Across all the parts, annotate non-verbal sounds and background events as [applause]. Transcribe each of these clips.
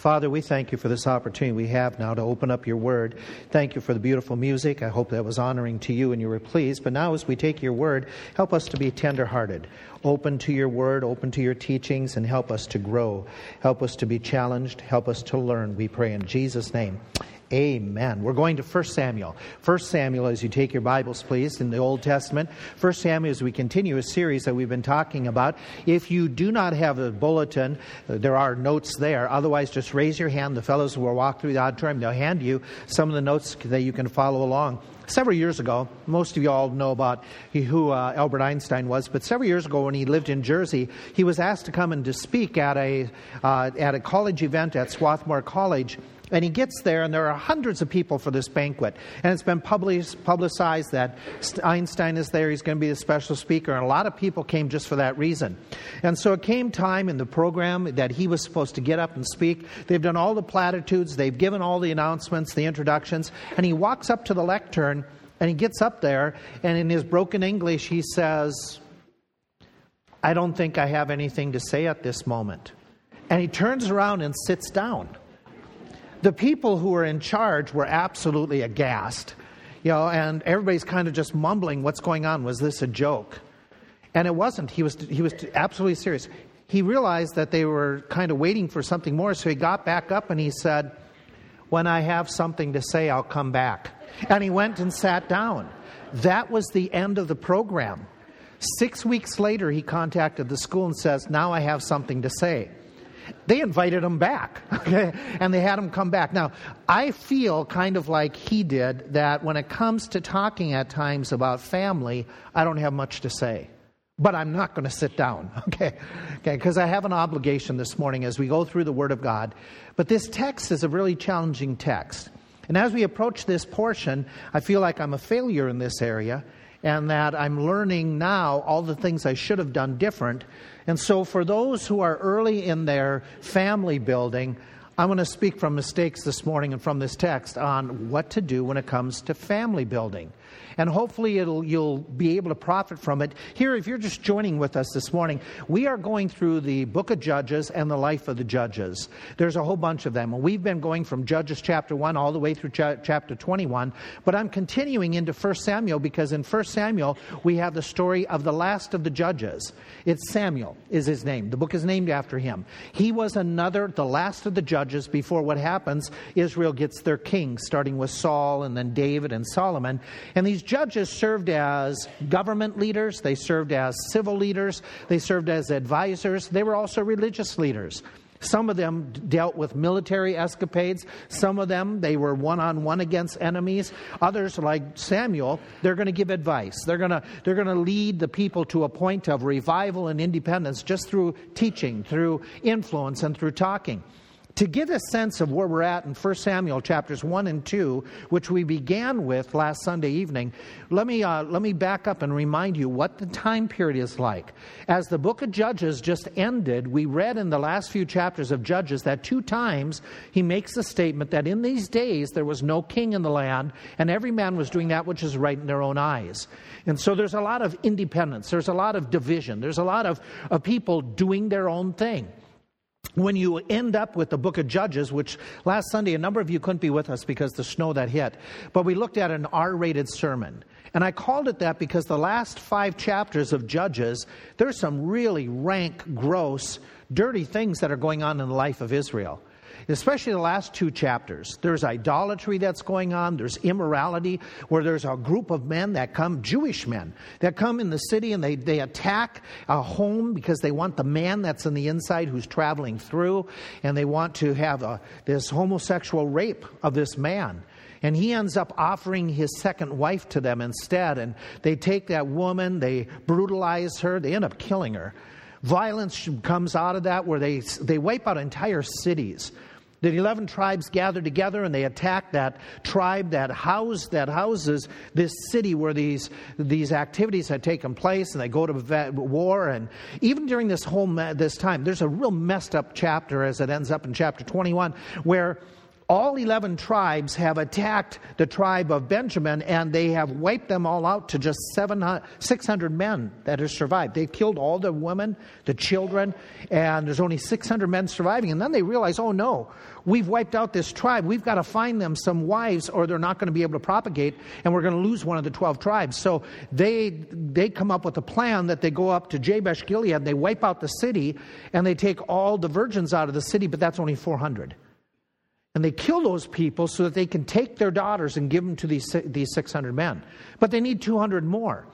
Father, we thank you for this opportunity we have now to open up your word. Thank you for the beautiful music. I hope that was honoring to you and you were pleased. But now, as we take your word, help us to be tenderhearted, open to your word, open to your teachings, and help us to grow. Help us to be challenged. Help us to learn. We pray in Jesus' name. Amen. We're going to 1 Samuel. 1 Samuel, as you take your Bibles, please, in the Old Testament. 1 Samuel, as we continue a series that we've been talking about. If you do not have a bulletin, uh, there are notes there. Otherwise, just raise your hand. The fellows will walk through the auditorium. They'll hand you some of the notes that you can follow along. Several years ago, most of you all know about who uh, Albert Einstein was, but several years ago when he lived in Jersey, he was asked to come and to speak at a, uh, at a college event at Swarthmore College and he gets there, and there are hundreds of people for this banquet. And it's been publicized that Einstein is there, he's going to be the special speaker, and a lot of people came just for that reason. And so it came time in the program that he was supposed to get up and speak. They've done all the platitudes, they've given all the announcements, the introductions, and he walks up to the lectern, and he gets up there, and in his broken English, he says, I don't think I have anything to say at this moment. And he turns around and sits down. The people who were in charge were absolutely aghast, you know, and everybody's kind of just mumbling, what's going on? Was this a joke? And it wasn't. He was, he was absolutely serious. He realized that they were kind of waiting for something more, so he got back up and he said, When I have something to say, I'll come back. And he went and sat down. That was the end of the program. Six weeks later, he contacted the school and says, Now I have something to say they invited him back, [laughs] okay? And they had him come back. Now, I feel kind of like he did that when it comes to talking at times about family, I don't have much to say. But I'm not going to sit down, [laughs] okay? Okay, because I have an obligation this morning as we go through the Word of God. But this text is a really challenging text. And as we approach this portion, I feel like I'm a failure in this area and that I'm learning now all the things I should have done different. And so, for those who are early in their family building, I'm going to speak from mistakes this morning and from this text on what to do when it comes to family building and hopefully you'll be able to profit from it. Here, if you're just joining with us this morning, we are going through the book of Judges and the life of the judges. There's a whole bunch of them. We've been going from Judges chapter 1 all the way through ch- chapter 21, but I'm continuing into 1 Samuel because in 1 Samuel we have the story of the last of the judges. It's Samuel, is his name. The book is named after him. He was another, the last of the judges before what happens. Israel gets their king, starting with Saul and then David and Solomon. And these judges served as government leaders, they served as civil leaders, they served as advisors, they were also religious leaders. Some of them dealt with military escapades. Some of them, they were one on one against enemies. Others, like Samuel, they're going to give advice. They're going to, they're going to lead the people to a point of revival and independence just through teaching, through influence, and through talking. To get a sense of where we're at in 1 Samuel chapters 1 and 2, which we began with last Sunday evening, let me, uh, let me back up and remind you what the time period is like. As the book of Judges just ended, we read in the last few chapters of Judges that two times he makes the statement that in these days there was no king in the land, and every man was doing that which is right in their own eyes. And so there's a lot of independence, there's a lot of division, there's a lot of, of people doing their own thing when you end up with the book of Judges, which last Sunday a number of you couldn't be with us because the snow that hit, but we looked at an R rated sermon. And I called it that because the last five chapters of Judges, there's some really rank, gross, dirty things that are going on in the life of Israel especially the last two chapters. There's idolatry that's going on, there's immorality, where there's a group of men that come, Jewish men, that come in the city and they, they attack a home because they want the man that's in the inside who's traveling through, and they want to have a, this homosexual rape of this man. And he ends up offering his second wife to them instead. And they take that woman, they brutalize her, they end up killing her. Violence comes out of that where they, they wipe out entire cities. The 11 tribes gather together and they attack that tribe that house that houses this city where these these activities had taken place and they go to war and even during this whole this time there's a real messed up chapter as it ends up in chapter 21 where all 11 tribes have attacked the tribe of Benjamin and they have wiped them all out to just 700, 600 men that have survived. They've killed all the women, the children, and there's only 600 men surviving. And then they realize, oh no, we've wiped out this tribe. We've got to find them some wives or they're not going to be able to propagate and we're going to lose one of the 12 tribes. So they, they come up with a plan that they go up to Jabesh Gilead, they wipe out the city and they take all the virgins out of the city, but that's only 400. And they kill those people so that they can take their daughters and give them to these, these 600 men. But they need 200 more.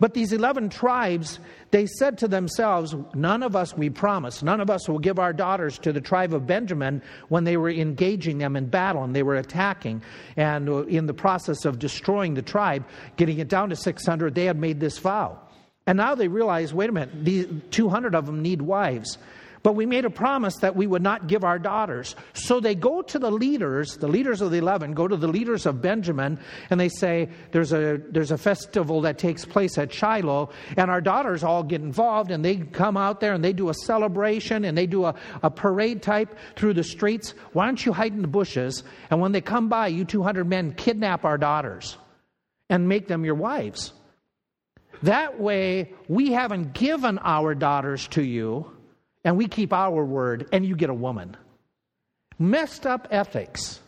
But these 11 tribes, they said to themselves, None of us, we promise, none of us will give our daughters to the tribe of Benjamin when they were engaging them in battle and they were attacking. And uh, in the process of destroying the tribe, getting it down to 600, they had made this vow. And now they realize wait a minute, these 200 of them need wives. But we made a promise that we would not give our daughters. So they go to the leaders, the leaders of the 11, go to the leaders of Benjamin, and they say, There's a, there's a festival that takes place at Shiloh, and our daughters all get involved, and they come out there and they do a celebration and they do a, a parade type through the streets. Why don't you hide in the bushes? And when they come by, you 200 men kidnap our daughters and make them your wives. That way, we haven't given our daughters to you and we keep our word, and you get a woman. Messed up ethics,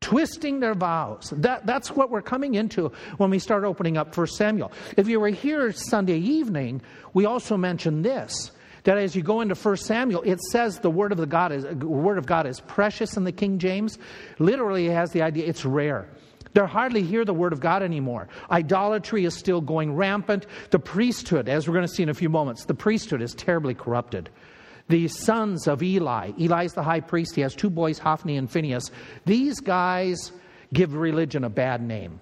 twisting their vows. That, that's what we're coming into when we start opening up for Samuel. If you were here Sunday evening, we also mentioned this that as you go into 1 Samuel, it says the word of the God is word of God is precious in the King James. Literally, it has the idea it's rare. They hardly hear the word of God anymore. Idolatry is still going rampant. The priesthood, as we're going to see in a few moments, the priesthood is terribly corrupted. The sons of Eli, Eli's the high priest, he has two boys, Hophni and Phinehas. These guys give religion a bad name.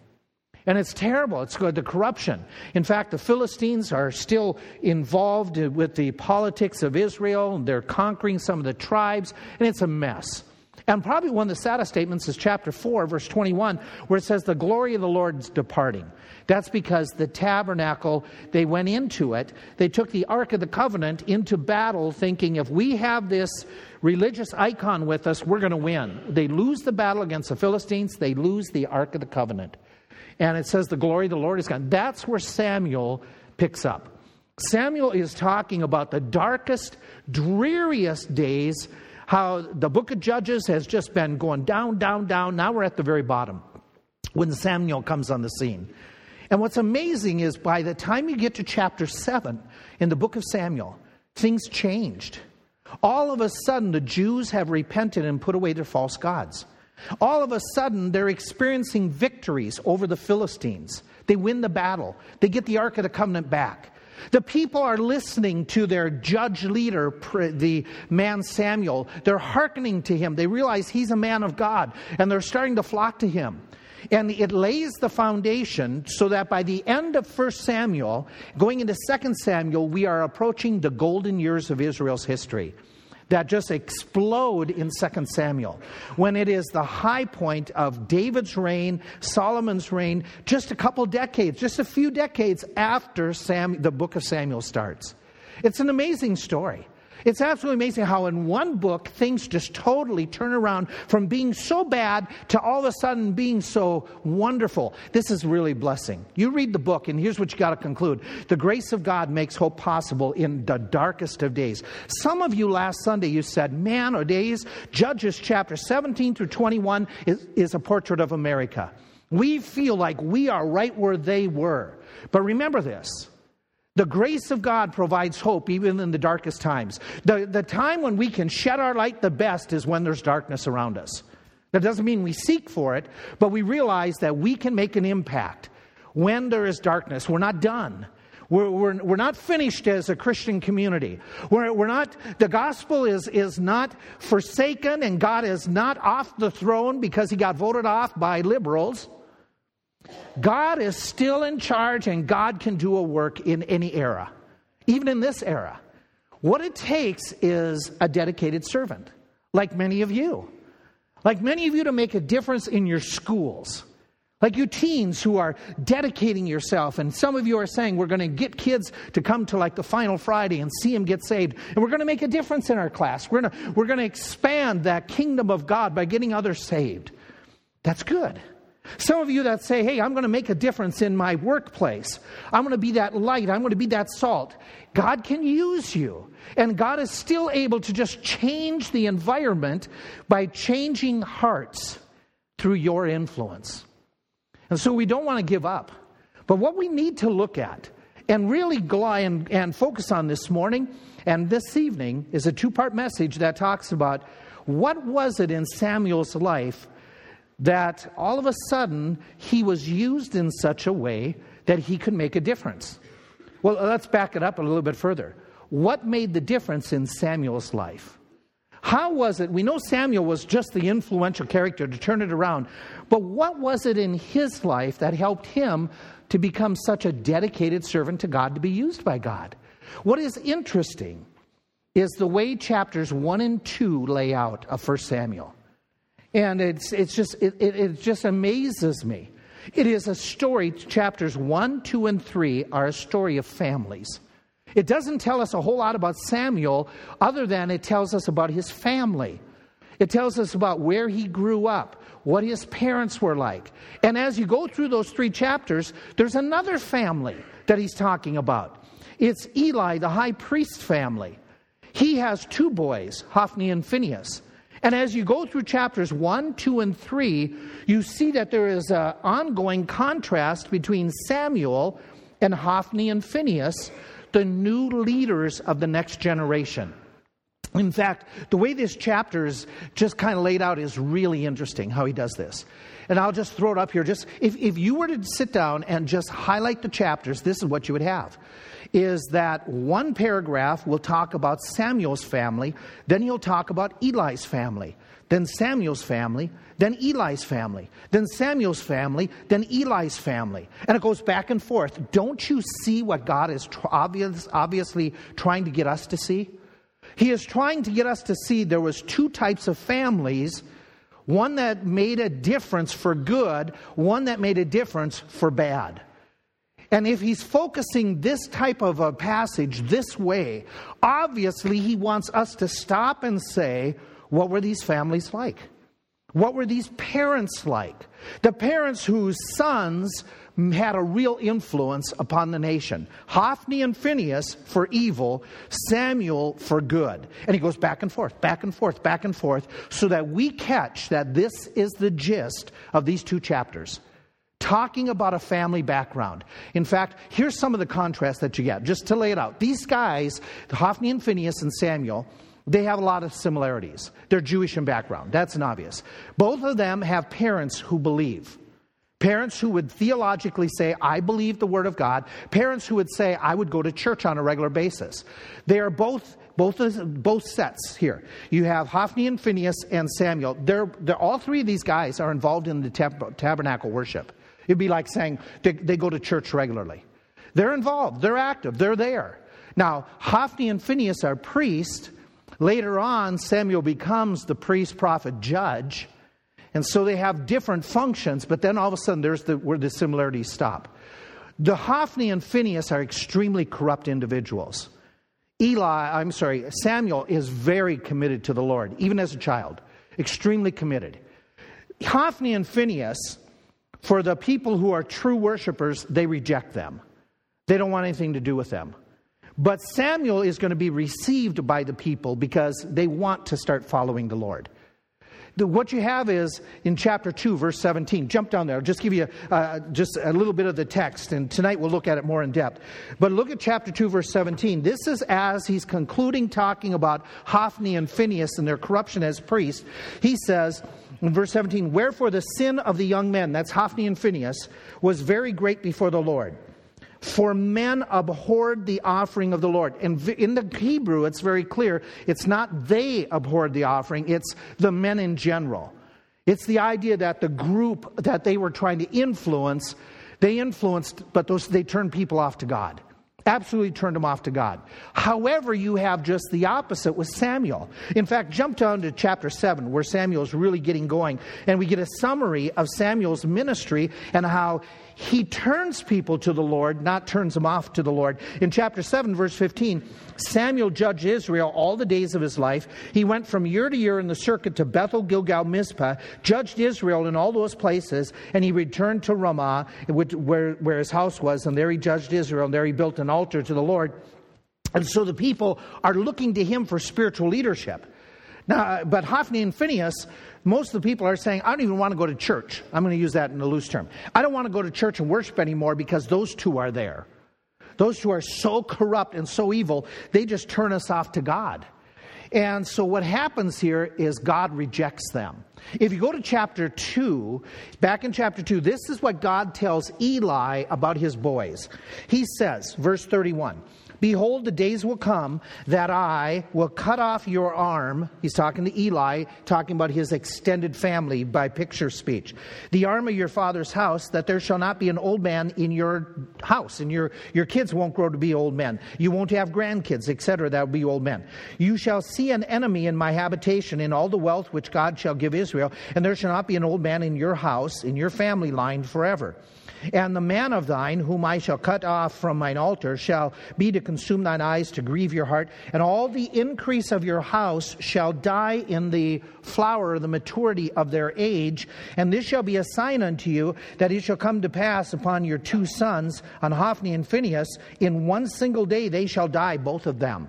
And it's terrible. It's the corruption. In fact, the Philistines are still involved with the politics of Israel. and They're conquering some of the tribes, and it's a mess. And probably one of the saddest statements is chapter 4, verse 21, where it says, The glory of the Lord's departing. That's because the tabernacle, they went into it. They took the Ark of the Covenant into battle, thinking if we have this religious icon with us, we're going to win. They lose the battle against the Philistines, they lose the Ark of the Covenant. And it says, The glory of the Lord is gone. That's where Samuel picks up. Samuel is talking about the darkest, dreariest days how the book of Judges has just been going down, down, down. Now we're at the very bottom when Samuel comes on the scene. And what's amazing is by the time you get to chapter 7 in the book of Samuel, things changed. All of a sudden, the Jews have repented and put away their false gods. All of a sudden, they're experiencing victories over the Philistines. They win the battle, they get the Ark of the Covenant back. The people are listening to their judge leader, the man Samuel. They're hearkening to him. They realize he's a man of God, and they're starting to flock to him. And it lays the foundation so that by the end of 1 Samuel, going into 2 Samuel, we are approaching the golden years of Israel's history that just explode in 2 Samuel when it is the high point of David's reign, Solomon's reign, just a couple decades, just a few decades after Sam, the book of Samuel starts. It's an amazing story. It's absolutely amazing how, in one book, things just totally turn around from being so bad to all of a sudden being so wonderful. This is really blessing. You read the book, and here's what you got to conclude the grace of God makes hope possible in the darkest of days. Some of you last Sunday, you said, Man or days, Judges chapter 17 through 21 is, is a portrait of America. We feel like we are right where they were. But remember this the grace of God provides hope even in the darkest times. The, the time when we can shed our light the best is when there's darkness around us. That doesn't mean we seek for it, but we realize that we can make an impact when there is darkness. We're not done. We're, we're, we're not finished as a Christian community. We're, we're not, the gospel is, is not forsaken and God is not off the throne because he got voted off by liberals. God is still in charge and God can do a work in any era, even in this era. What it takes is a dedicated servant, like many of you. Like many of you to make a difference in your schools. Like you teens who are dedicating yourself, and some of you are saying, We're going to get kids to come to like the final Friday and see them get saved. And we're going to make a difference in our class. We're going we're going to expand that kingdom of God by getting others saved. That's good. Some of you that say, Hey, I'm going to make a difference in my workplace. I'm going to be that light. I'm going to be that salt. God can use you. And God is still able to just change the environment by changing hearts through your influence. And so we don't want to give up. But what we need to look at and really glide and, and focus on this morning and this evening is a two part message that talks about what was it in Samuel's life that all of a sudden he was used in such a way that he could make a difference. Well, let's back it up a little bit further. What made the difference in Samuel's life? How was it? We know Samuel was just the influential character to turn it around, but what was it in his life that helped him to become such a dedicated servant to God to be used by God? What is interesting is the way chapters 1 and 2 lay out of 1 Samuel. And it's, it's just, it, it, it just amazes me. It is a story, chapters 1, 2, and 3 are a story of families. It doesn't tell us a whole lot about Samuel other than it tells us about his family. It tells us about where he grew up, what his parents were like. And as you go through those three chapters, there's another family that he's talking about. It's Eli, the high priest family. He has two boys, Hophni and Phinehas. And as you go through chapters 1, 2, and 3, you see that there is an ongoing contrast between Samuel and Hophni and Phinehas the new leaders of the next generation. In fact, the way this chapter is just kind of laid out is really interesting how he does this. And I'll just throw it up here. Just if, if you were to sit down and just highlight the chapters, this is what you would have. Is that one paragraph will talk about Samuel's family, then he'll talk about Eli's family then Samuel's family, then Eli's family, then Samuel's family, then Eli's family. And it goes back and forth. Don't you see what God is obvious, obviously trying to get us to see? He is trying to get us to see there was two types of families, one that made a difference for good, one that made a difference for bad. And if he's focusing this type of a passage this way, obviously he wants us to stop and say, what were these families like? What were these parents like? The parents whose sons had a real influence upon the nation. Hophni and Phinehas for evil, Samuel for good. And he goes back and forth, back and forth, back and forth, so that we catch that this is the gist of these two chapters. Talking about a family background. In fact, here's some of the contrast that you get, just to lay it out. These guys, Hophni and Phinehas and Samuel, they have a lot of similarities. They're Jewish in background. That's an obvious. Both of them have parents who believe. Parents who would theologically say, I believe the Word of God. Parents who would say, I would go to church on a regular basis. They are both, both, both sets here. You have Hophni and Phinehas and Samuel. They're, they're, all three of these guys are involved in the tab- tabernacle worship. It'd be like saying they, they go to church regularly. They're involved, they're active, they're there. Now, Hophni and Phinehas are priests Later on, Samuel becomes the priest, prophet, judge. And so they have different functions, but then all of a sudden there's the, where the similarities stop. The Hophni and Phinehas are extremely corrupt individuals. Eli, I'm sorry, Samuel is very committed to the Lord, even as a child, extremely committed. Hophni and Phinehas, for the people who are true worshipers, they reject them. They don't want anything to do with them. But Samuel is going to be received by the people because they want to start following the Lord. The, what you have is in chapter 2, verse 17. Jump down there. I'll just give you uh, just a little bit of the text, and tonight we'll look at it more in depth. But look at chapter 2, verse 17. This is as he's concluding talking about Hophni and Phinehas and their corruption as priests. He says, in verse 17, Wherefore the sin of the young men, that's Hophni and Phinehas, was very great before the Lord. For men abhorred the offering of the Lord. And in the Hebrew, it's very clear it's not they abhorred the offering, it's the men in general. It's the idea that the group that they were trying to influence, they influenced, but those, they turned people off to God. Absolutely turned him off to God. However, you have just the opposite with Samuel. In fact, jump down to chapter 7, where Samuel's really getting going, and we get a summary of Samuel's ministry and how he turns people to the Lord, not turns them off to the Lord. In chapter 7, verse 15, Samuel judged Israel all the days of his life. He went from year to year in the circuit to Bethel, Gilgal, Mizpah, judged Israel in all those places, and he returned to Ramah, where, where his house was, and there he judged Israel, and there he built an altar to the Lord. And so the people are looking to him for spiritual leadership. Now, uh, but Hophni and Phinehas, most of the people are saying, I don't even want to go to church. I'm going to use that in a loose term. I don't want to go to church and worship anymore because those two are there. Those two are so corrupt and so evil, they just turn us off to God. And so what happens here is God rejects them. If you go to chapter 2, back in chapter 2, this is what God tells Eli about his boys. He says, verse 31. Behold, the days will come that I will cut off your arm. He's talking to Eli, talking about his extended family by picture speech. The arm of your father's house, that there shall not be an old man in your house, and your, your kids won't grow to be old men. You won't have grandkids, etc., that will be old men. You shall see an enemy in my habitation, in all the wealth which God shall give Israel, and there shall not be an old man in your house, in your family line forever. And the man of thine, whom I shall cut off from mine altar, shall be to consume thine eyes, to grieve your heart. And all the increase of your house shall die in the flower, the maturity of their age. And this shall be a sign unto you that it shall come to pass upon your two sons, on Hophni and Phinehas, in one single day they shall die, both of them.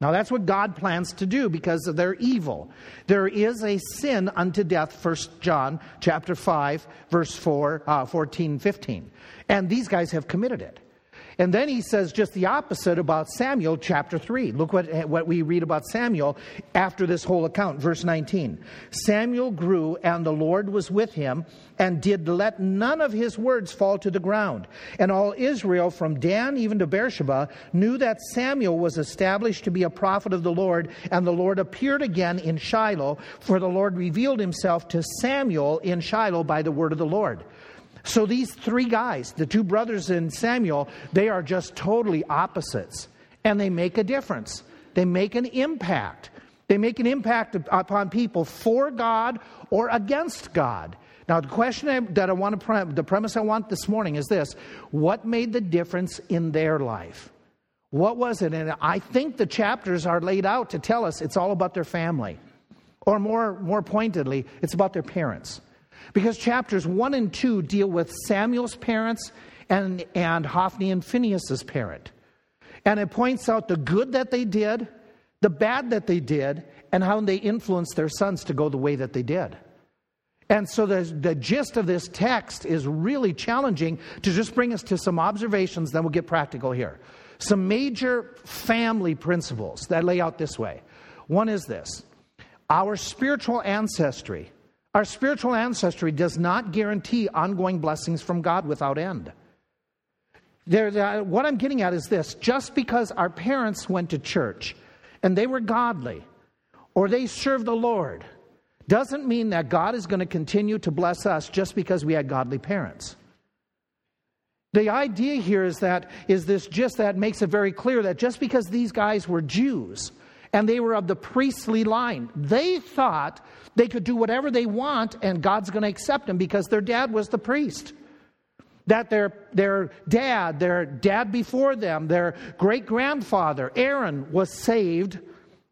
Now that's what God plans to do because of their evil. There is a sin unto death, 1 John chapter 5, verse 4, uh, 14, 15. And these guys have committed it. And then he says just the opposite about Samuel chapter 3. Look what, what we read about Samuel after this whole account, verse 19. Samuel grew, and the Lord was with him, and did let none of his words fall to the ground. And all Israel, from Dan even to Beersheba, knew that Samuel was established to be a prophet of the Lord, and the Lord appeared again in Shiloh, for the Lord revealed himself to Samuel in Shiloh by the word of the Lord. So these three guys, the two brothers in Samuel, they are just totally opposites. And they make a difference. They make an impact. They make an impact upon people for God or against God. Now, the question that I want to, the premise I want this morning is this What made the difference in their life? What was it? And I think the chapters are laid out to tell us it's all about their family. Or more, more pointedly, it's about their parents. Because chapters 1 and 2 deal with Samuel's parents and, and Hophni and Phinehas's parent. And it points out the good that they did, the bad that they did, and how they influenced their sons to go the way that they did. And so the, the gist of this text is really challenging to just bring us to some observations, then we'll get practical here. Some major family principles that lay out this way. One is this our spiritual ancestry our spiritual ancestry does not guarantee ongoing blessings from God without end. There, uh, what I'm getting at is this just because our parents went to church and they were godly or they served the Lord doesn't mean that God is going to continue to bless us just because we had godly parents. The idea here is that is this just that makes it very clear that just because these guys were Jews and they were of the priestly line. They thought they could do whatever they want and God's going to accept them because their dad was the priest. That their, their dad, their dad before them, their great grandfather, Aaron, was saved,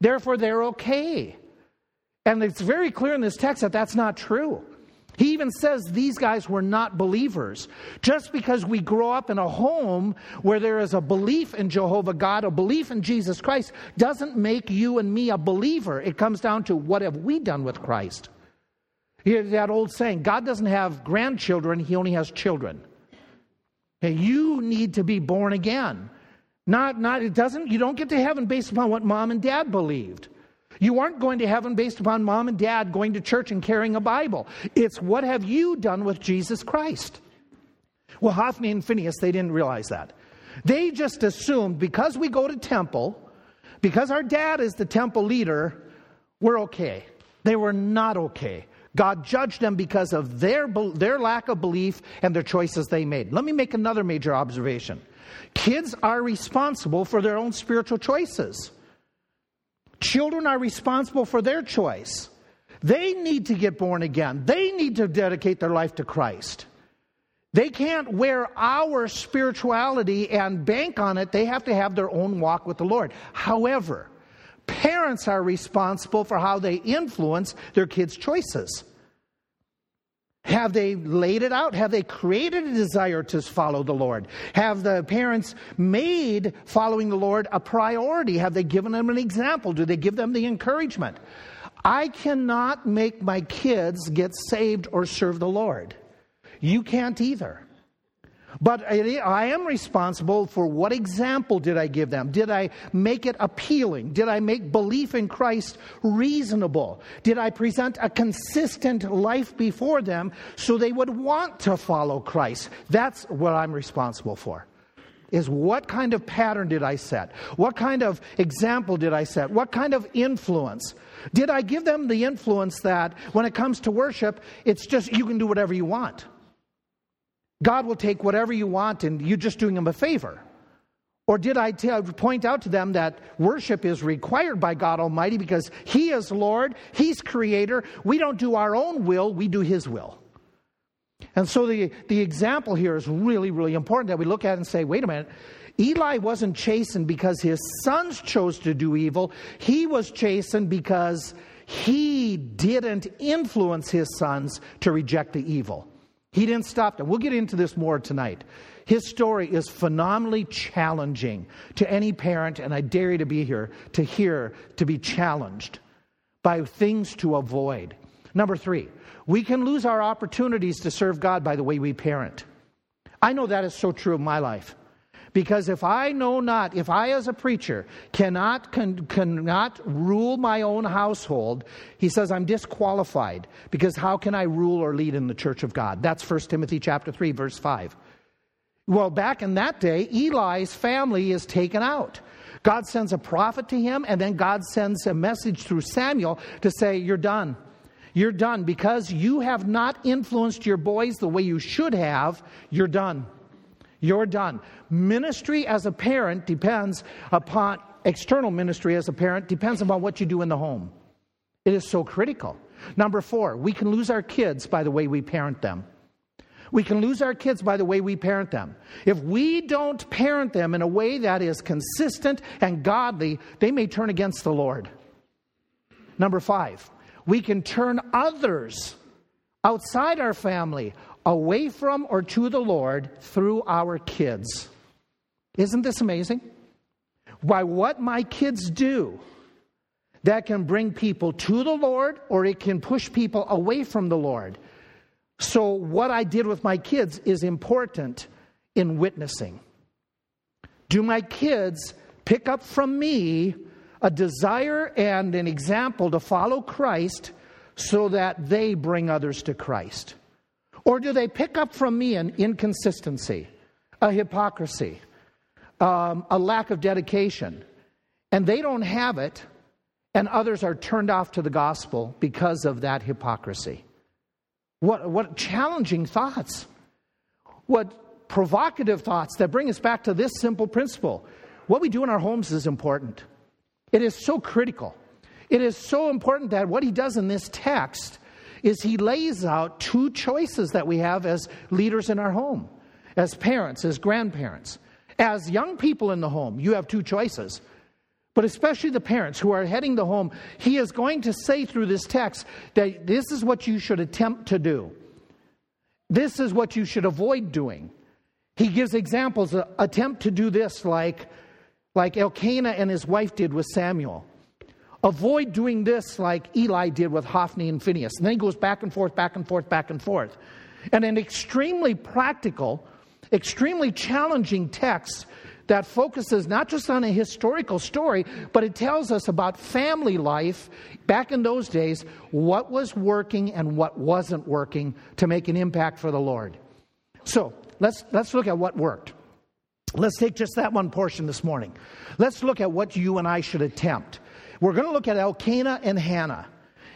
therefore they're okay. And it's very clear in this text that that's not true. He even says these guys were not believers. Just because we grow up in a home where there is a belief in Jehovah God, a belief in Jesus Christ, doesn't make you and me a believer. It comes down to what have we done with Christ? Here's that old saying God doesn't have grandchildren, He only has children. you need to be born again. Not, not, it doesn't, you don't get to heaven based upon what mom and dad believed. You aren't going to heaven based upon mom and dad going to church and carrying a Bible. It's what have you done with Jesus Christ? Well, Hophni and Phinehas, they didn't realize that. They just assumed because we go to temple, because our dad is the temple leader, we're okay. They were not okay. God judged them because of their, their lack of belief and their choices they made. Let me make another major observation. Kids are responsible for their own spiritual choices. Children are responsible for their choice. They need to get born again. They need to dedicate their life to Christ. They can't wear our spirituality and bank on it. They have to have their own walk with the Lord. However, parents are responsible for how they influence their kids' choices. Have they laid it out? Have they created a desire to follow the Lord? Have the parents made following the Lord a priority? Have they given them an example? Do they give them the encouragement? I cannot make my kids get saved or serve the Lord. You can't either. But I am responsible for what example did I give them? Did I make it appealing? Did I make belief in Christ reasonable? Did I present a consistent life before them so they would want to follow Christ? That's what I'm responsible for. Is what kind of pattern did I set? What kind of example did I set? What kind of influence? Did I give them the influence that when it comes to worship, it's just you can do whatever you want? God will take whatever you want and you're just doing them a favor. Or did I tell, uh, point out to them that worship is required by God Almighty because He is Lord, He's Creator. We don't do our own will, we do His will. And so the, the example here is really, really important that we look at and say, wait a minute, Eli wasn't chastened because his sons chose to do evil. He was chastened because he didn't influence his sons to reject the evil. He didn't stop them. We'll get into this more tonight. His story is phenomenally challenging to any parent, and I dare you to be here to hear, to be challenged by things to avoid. Number three, we can lose our opportunities to serve God by the way we parent. I know that is so true of my life. Because if I know not, if I as a preacher cannot, can, cannot rule my own household, he says I'm disqualified. Because how can I rule or lead in the church of God? That's 1 Timothy chapter 3, verse 5. Well, back in that day, Eli's family is taken out. God sends a prophet to him, and then God sends a message through Samuel to say, You're done. You're done. Because you have not influenced your boys the way you should have, you're done. You're done. Ministry as a parent depends upon, external ministry as a parent depends upon what you do in the home. It is so critical. Number four, we can lose our kids by the way we parent them. We can lose our kids by the way we parent them. If we don't parent them in a way that is consistent and godly, they may turn against the Lord. Number five, we can turn others outside our family away from or to the Lord through our kids. Isn't this amazing? By what my kids do, that can bring people to the Lord or it can push people away from the Lord. So, what I did with my kids is important in witnessing. Do my kids pick up from me a desire and an example to follow Christ so that they bring others to Christ? Or do they pick up from me an inconsistency, a hypocrisy, um, a lack of dedication, and they don't have it, and others are turned off to the gospel because of that hypocrisy? What, what challenging thoughts. What provocative thoughts that bring us back to this simple principle. What we do in our homes is important. It is so critical. It is so important that what he does in this text is he lays out two choices that we have as leaders in our home, as parents, as grandparents. As young people in the home, you have two choices. But especially the parents who are heading the home, he is going to say through this text that this is what you should attempt to do. This is what you should avoid doing. He gives examples, attempt to do this like, like Elkanah and his wife did with Samuel. Avoid doing this like Eli did with Hophni and Phinehas. And then he goes back and forth, back and forth, back and forth. And an extremely practical, extremely challenging text that focuses not just on a historical story, but it tells us about family life back in those days, what was working and what wasn't working to make an impact for the Lord. So let's, let's look at what worked. Let's take just that one portion this morning. Let's look at what you and I should attempt. We're going to look at Elkanah and Hannah.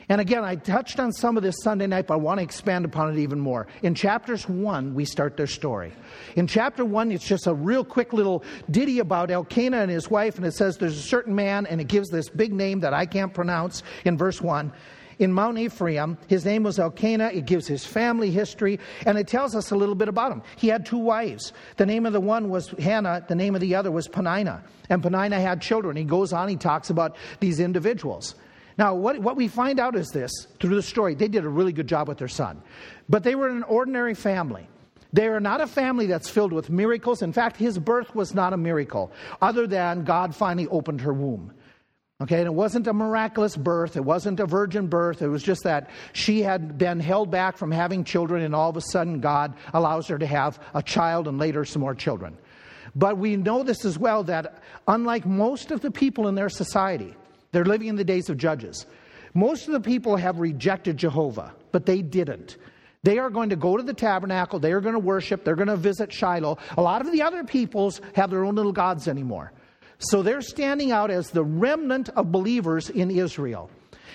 And again, I touched on some of this Sunday night, but I want to expand upon it even more. In chapters one, we start their story. In chapter one, it's just a real quick little ditty about Elkanah and his wife, and it says there's a certain man, and it gives this big name that I can't pronounce in verse one in Mount Ephraim. His name was Elkanah. It gives his family history, and it tells us a little bit about him. He had two wives. The name of the one was Hannah, the name of the other was Peninnah. And Peninnah had children. He goes on, he talks about these individuals. Now, what, what we find out is this through the story they did a really good job with their son. But they were an ordinary family. They are not a family that's filled with miracles. In fact, his birth was not a miracle, other than God finally opened her womb. Okay, and it wasn't a miraculous birth, it wasn't a virgin birth, it was just that she had been held back from having children, and all of a sudden God allows her to have a child and later some more children. But we know this as well that unlike most of the people in their society, they're living in the days of judges. Most of the people have rejected Jehovah, but they didn't. They are going to go to the tabernacle, they are going to worship, they're going to visit Shiloh. A lot of the other peoples have their own little gods anymore. So they're standing out as the remnant of believers in Israel.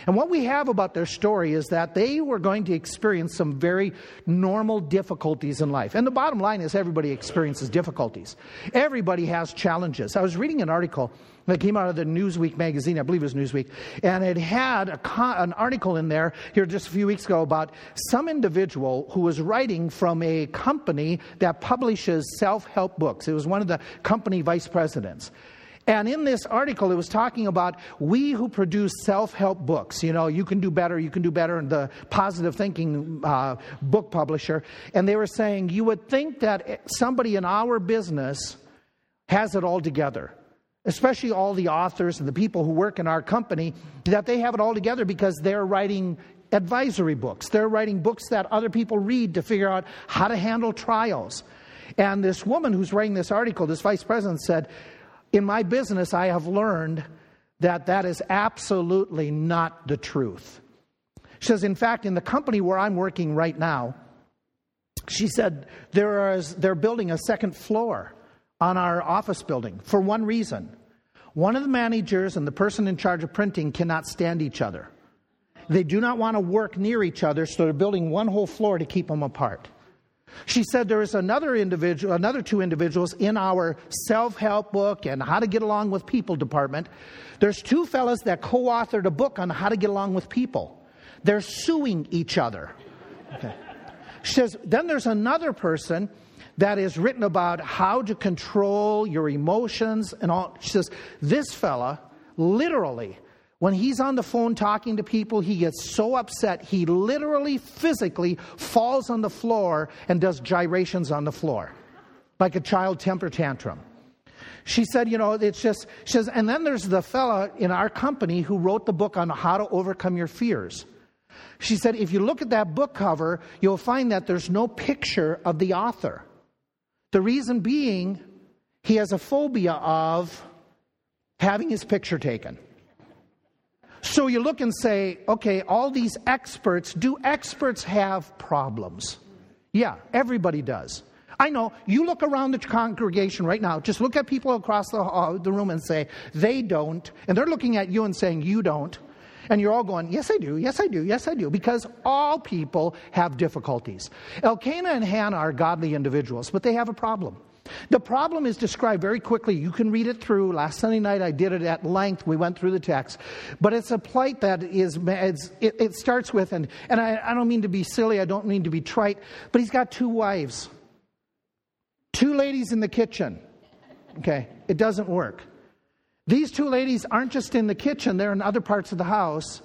And what we have about their story is that they were going to experience some very normal difficulties in life. And the bottom line is everybody experiences difficulties. Everybody has challenges. I was reading an article that came out of the Newsweek magazine, I believe it was Newsweek, and it had con- an article in there here just a few weeks ago about some individual who was writing from a company that publishes self help books. It was one of the company vice presidents. And in this article, it was talking about we who produce self help books. You know, you can do better, you can do better, and the positive thinking uh, book publisher. And they were saying, you would think that somebody in our business has it all together, especially all the authors and the people who work in our company, that they have it all together because they're writing advisory books. They're writing books that other people read to figure out how to handle trials. And this woman who's writing this article, this vice president, said, in my business, I have learned that that is absolutely not the truth. She says, in fact, in the company where I'm working right now, she said there is, they're building a second floor on our office building for one reason. One of the managers and the person in charge of printing cannot stand each other. They do not want to work near each other, so they're building one whole floor to keep them apart. She said there is another individual, another two individuals in our self-help book and how to get along with people department. There's two fellas that co-authored a book on how to get along with people. They're suing each other. Okay. She says, then there's another person that is written about how to control your emotions and all. She says, this fella literally when he's on the phone talking to people, he gets so upset, he literally, physically falls on the floor and does gyrations on the floor, like a child temper tantrum. She said, you know, it's just, she says, and then there's the fella in our company who wrote the book on how to overcome your fears. She said, if you look at that book cover, you'll find that there's no picture of the author. The reason being, he has a phobia of having his picture taken. So you look and say, okay, all these experts, do experts have problems? Yeah, everybody does. I know. You look around the congregation right now, just look at people across the, uh, the room and say, they don't. And they're looking at you and saying, you don't. And you're all going, yes, I do, yes, I do, yes, I do, because all people have difficulties. Elkanah and Hannah are godly individuals, but they have a problem. The problem is described very quickly. You can read it through. Last Sunday night I did it at length. We went through the text. But it's a plight that is, it, it, starts with, and, and I, I don't mean to be silly, I don't mean to be trite, but he's got two wives, two ladies in the kitchen. Okay, it doesn't work. These two ladies aren't just in the kitchen, they're in other parts of the house,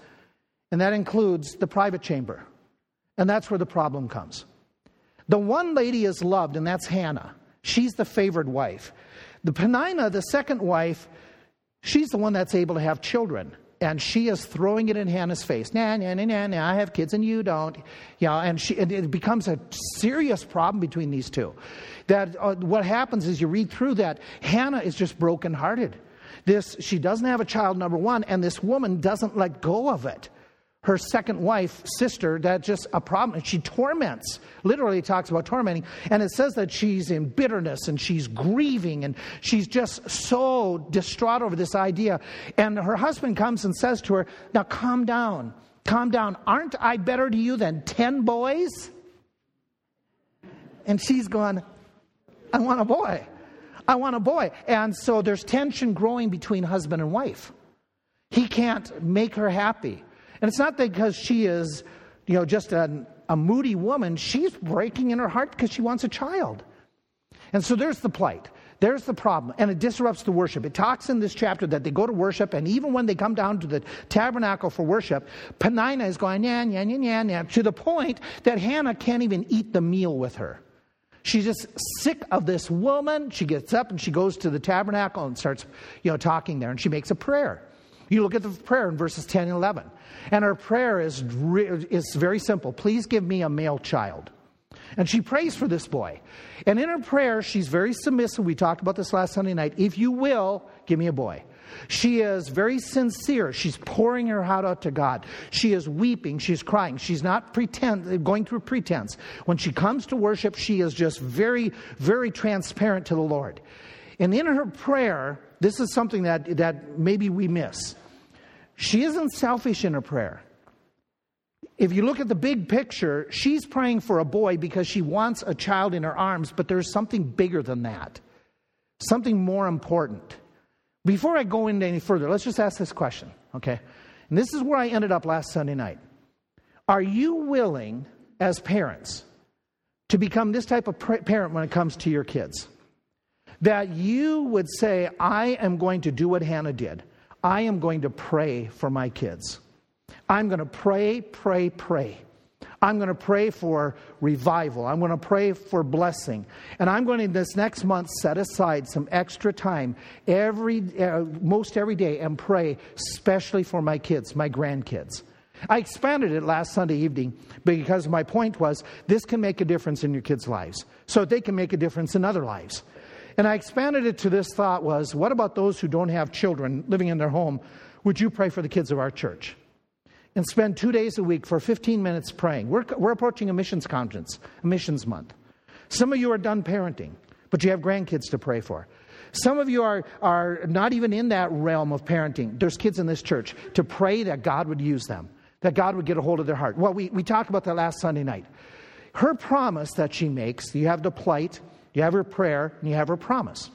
and that includes the private chamber. And that's where the problem comes. The one lady is loved, and that's Hannah. She's the favored wife. The Peninnah, the second wife, she's the one that's able to have children. And she is throwing it in Hannah's face. Nah, nah, nah, nah, nah, I have kids and you don't. Yeah, and, she, and it becomes a serious problem between these two. That uh, what happens is you read through that, Hannah is just brokenhearted. This, she doesn't have a child, number one, and this woman doesn't let go of it her second wife, sister that just a problem. She torments, literally talks about tormenting. And it says that she's in bitterness and she's grieving and she's just so distraught over this idea. And her husband comes and says to her, Now calm down. Calm down. Aren't I better to you than 10 boys? And she's going, I want a boy. I want a boy. And so there's tension growing between husband and wife. He can't make her happy. And it's not because she is, you know, just a, a moody woman. She's breaking in her heart because she wants a child. And so there's the plight. There's the problem. And it disrupts the worship. It talks in this chapter that they go to worship, and even when they come down to the tabernacle for worship, Peninnah is going, yeah, yeah, yeah, yeah, yeah, to the point that Hannah can't even eat the meal with her. She's just sick of this woman. She gets up and she goes to the tabernacle and starts, you know, talking there, and she makes a prayer. You look at the prayer in verses 10 and 11. And her prayer is, is very simple Please give me a male child. And she prays for this boy. And in her prayer, she's very submissive. We talked about this last Sunday night. If you will, give me a boy. She is very sincere. She's pouring her heart out to God. She is weeping. She's crying. She's not pretend, going through pretense. When she comes to worship, she is just very, very transparent to the Lord. And in her prayer, this is something that, that maybe we miss. She isn't selfish in her prayer. If you look at the big picture, she's praying for a boy because she wants a child in her arms, but there's something bigger than that, something more important. Before I go into any further, let's just ask this question, okay? And this is where I ended up last Sunday night. Are you willing, as parents, to become this type of parent when it comes to your kids? That you would say, I am going to do what Hannah did. I am going to pray for my kids. I'm going to pray, pray, pray. I'm going to pray for revival. I'm going to pray for blessing. And I'm going to, this next month, set aside some extra time every, uh, most every day and pray, especially for my kids, my grandkids. I expanded it last Sunday evening because my point was this can make a difference in your kids' lives. So they can make a difference in other lives. And I expanded it to this thought was what about those who don't have children living in their home? Would you pray for the kids of our church? and spend two days a week for 15 minutes praying. We're, we're approaching a missions conference, a missions month. Some of you are done parenting, but you have grandkids to pray for. Some of you are, are not even in that realm of parenting. There's kids in this church to pray that God would use them, that God would get a hold of their heart. Well, we, we talked about that last Sunday night. Her promise that she makes you have the plight, you have her prayer, and you have her promise.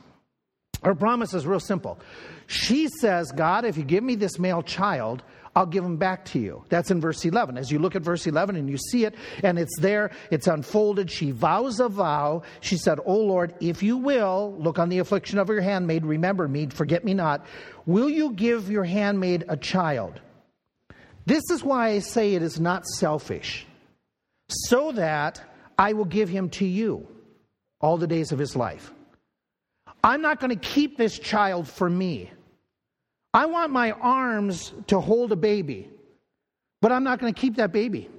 Her promise is real simple. She says, God, if you give me this male child, I'll give him back to you. That's in verse 11. As you look at verse 11 and you see it, and it's there, it's unfolded. She vows a vow. She said, O Lord, if you will, look on the affliction of your handmaid, remember me, forget me not. Will you give your handmaid a child? This is why I say it is not selfish, so that I will give him to you all the days of his life. I'm not going to keep this child for me. I want my arms to hold a baby, but I'm not going to keep that baby.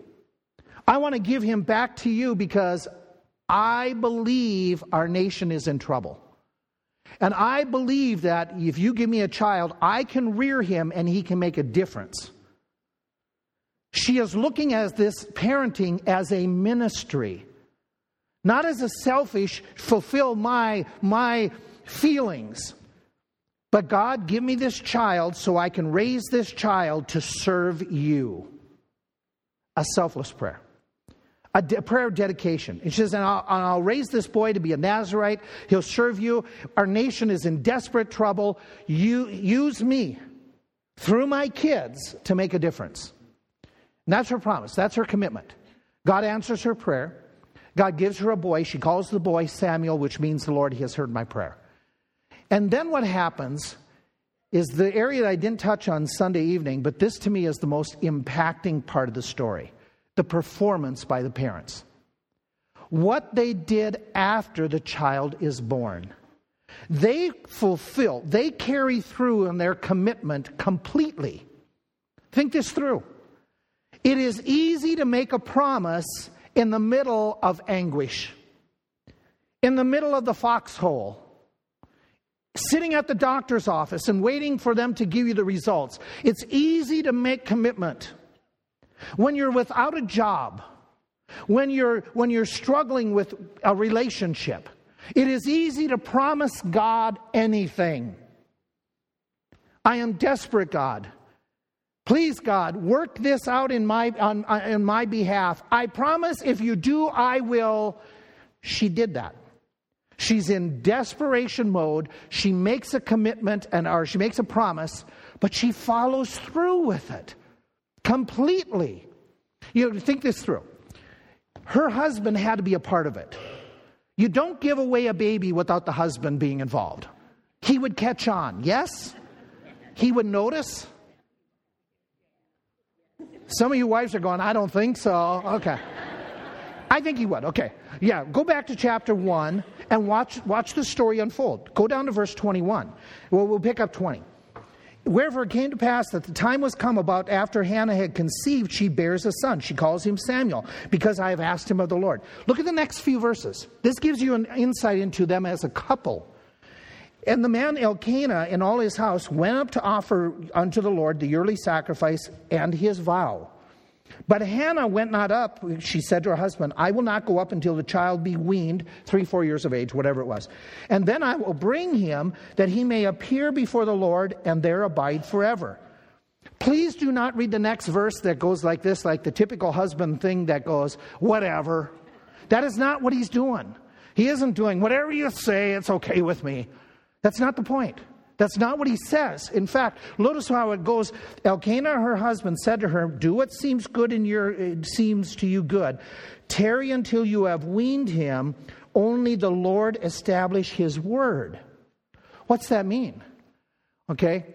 I want to give him back to you because I believe our nation is in trouble. And I believe that if you give me a child, I can rear him and he can make a difference. She is looking at this parenting as a ministry, not as a selfish, fulfill my, my feelings. But God, give me this child so I can raise this child to serve you. A selfless prayer. A de- prayer of dedication. It says, and I'll, and I'll raise this boy to be a Nazarite. He'll serve you. Our nation is in desperate trouble. You use me through my kids to make a difference. And that's her promise. That's her commitment. God answers her prayer. God gives her a boy. She calls the boy Samuel, which means the Lord, He has heard my prayer. And then what happens is the area that I didn't touch on Sunday evening, but this to me is the most impacting part of the story the performance by the parents. What they did after the child is born. They fulfill, they carry through in their commitment completely. Think this through. It is easy to make a promise in the middle of anguish, in the middle of the foxhole sitting at the doctor's office and waiting for them to give you the results. It's easy to make commitment. When you're without a job, when you're, when you're struggling with a relationship, it is easy to promise God anything. I am desperate, God. Please, God, work this out in my, on, on my behalf. I promise if you do, I will. She did that. She's in desperation mode. She makes a commitment and or she makes a promise, but she follows through with it completely. You know, think this through. Her husband had to be a part of it. You don't give away a baby without the husband being involved. He would catch on, yes? He would notice. Some of you wives are going, I don't think so. Okay. I think he would. Okay. Yeah, go back to chapter 1 and watch, watch the story unfold. Go down to verse 21. Well, we'll pick up 20. Wherefore it came to pass that the time was come about after Hannah had conceived, she bears a son. She calls him Samuel, because I have asked him of the Lord. Look at the next few verses. This gives you an insight into them as a couple. And the man Elkanah and all his house went up to offer unto the Lord the yearly sacrifice and his vow. But Hannah went not up. She said to her husband, I will not go up until the child be weaned, three, four years of age, whatever it was. And then I will bring him that he may appear before the Lord and there abide forever. Please do not read the next verse that goes like this, like the typical husband thing that goes, whatever. That is not what he's doing. He isn't doing, whatever you say, it's okay with me. That's not the point. That's not what he says. In fact, notice how it goes. Elkanah, her husband, said to her, Do what seems good in your it seems to you good. Tarry until you have weaned him. Only the Lord establish his word. What's that mean? Okay.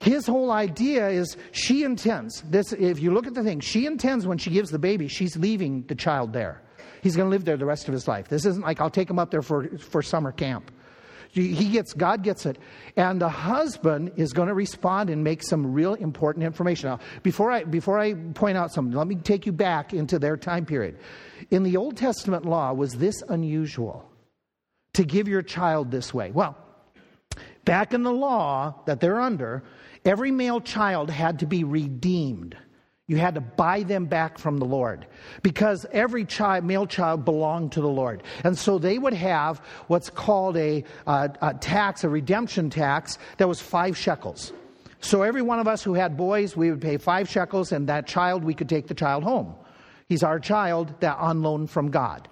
His whole idea is she intends this. If you look at the thing, she intends when she gives the baby, she's leaving the child there. He's going to live there the rest of his life. This isn't like I'll take him up there for, for summer camp. He gets, God gets it. And the husband is going to respond and make some real important information. Now, before I, before I point out something, let me take you back into their time period. In the Old Testament law, was this unusual to give your child this way? Well, back in the law that they're under, every male child had to be redeemed. You had to buy them back from the Lord because every child, male child belonged to the Lord. And so they would have what's called a, uh, a tax, a redemption tax, that was five shekels. So every one of us who had boys, we would pay five shekels, and that child, we could take the child home. He's our child that on loan from God.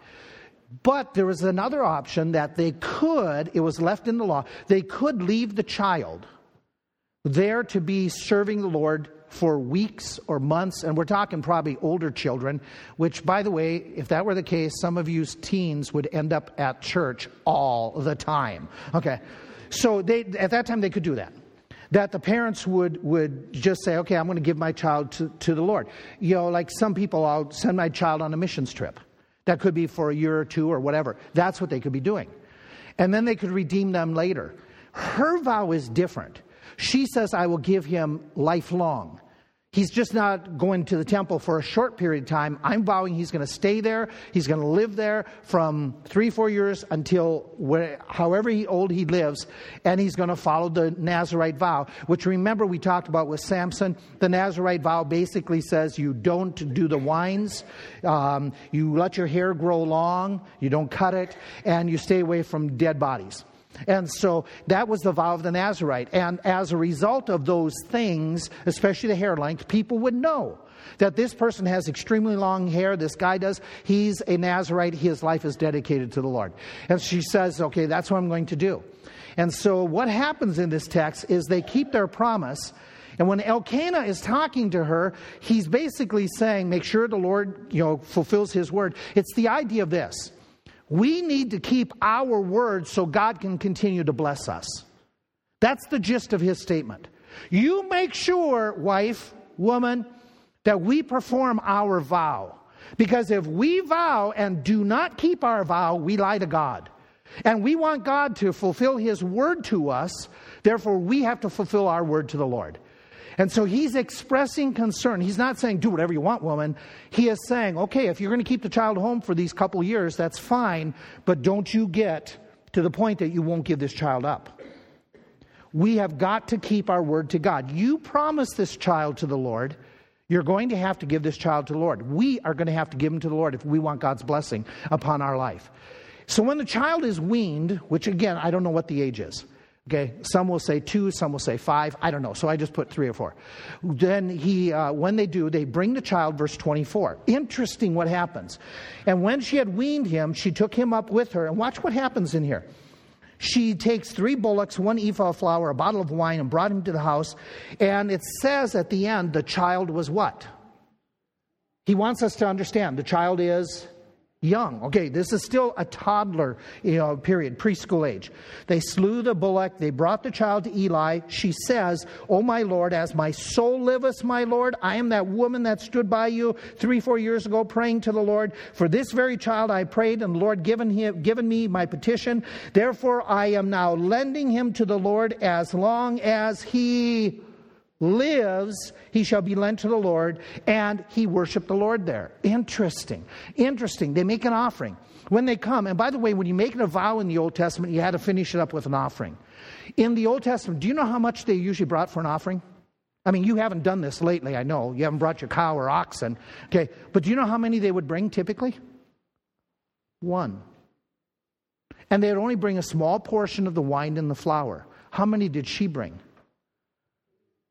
But there was another option that they could, it was left in the law, they could leave the child there to be serving the Lord for weeks or months, and we're talking probably older children, which, by the way, if that were the case, some of you teens would end up at church all the time. Okay. So they, at that time, they could do that. That the parents would, would just say, okay, I'm going to give my child to, to the Lord. You know, like some people, I'll send my child on a missions trip. That could be for a year or two or whatever. That's what they could be doing. And then they could redeem them later. Her vow is different. She says, I will give him lifelong. He's just not going to the temple for a short period of time. I'm vowing he's going to stay there. He's going to live there from three, four years until where, however old he lives, and he's going to follow the Nazarite vow, which remember we talked about with Samson. The Nazarite vow basically says you don't do the wines, um, you let your hair grow long, you don't cut it, and you stay away from dead bodies. And so that was the vow of the Nazarite. And as a result of those things, especially the hair length, people would know that this person has extremely long hair. This guy does. He's a Nazarite. His life is dedicated to the Lord. And she says, okay, that's what I'm going to do. And so what happens in this text is they keep their promise. And when Elkanah is talking to her, he's basically saying, make sure the Lord, you know, fulfills his word. It's the idea of this. We need to keep our word so God can continue to bless us. That's the gist of his statement. You make sure, wife, woman, that we perform our vow. Because if we vow and do not keep our vow, we lie to God. And we want God to fulfill his word to us, therefore, we have to fulfill our word to the Lord. And so he's expressing concern. He's not saying, do whatever you want, woman. He is saying, okay, if you're going to keep the child home for these couple years, that's fine, but don't you get to the point that you won't give this child up. We have got to keep our word to God. You promised this child to the Lord. You're going to have to give this child to the Lord. We are going to have to give him to the Lord if we want God's blessing upon our life. So when the child is weaned, which again, I don't know what the age is, Okay, some will say two, some will say five. I don't know. So I just put three or four. Then he, uh, when they do, they bring the child, verse 24. Interesting what happens. And when she had weaned him, she took him up with her. And watch what happens in here. She takes three bullocks, one ephah of flour, a bottle of wine, and brought him to the house. And it says at the end, the child was what? He wants us to understand the child is young. Okay, this is still a toddler you know, period, preschool age. They slew the bullock. They brought the child to Eli. She says, Oh, my Lord, as my soul liveth, my Lord, I am that woman that stood by you three, four years ago praying to the Lord. For this very child I prayed, and the Lord given, him, given me my petition. Therefore, I am now lending him to the Lord as long as he lives, he shall be lent to the Lord, and he worshiped the Lord there. Interesting. Interesting. They make an offering. When they come, and by the way, when you make a vow in the Old Testament, you had to finish it up with an offering. In the Old Testament, do you know how much they usually brought for an offering? I mean, you haven't done this lately, I know. You haven't brought your cow or oxen. Okay, but do you know how many they would bring typically? One. And they would only bring a small portion of the wine and the flour. How many did she bring?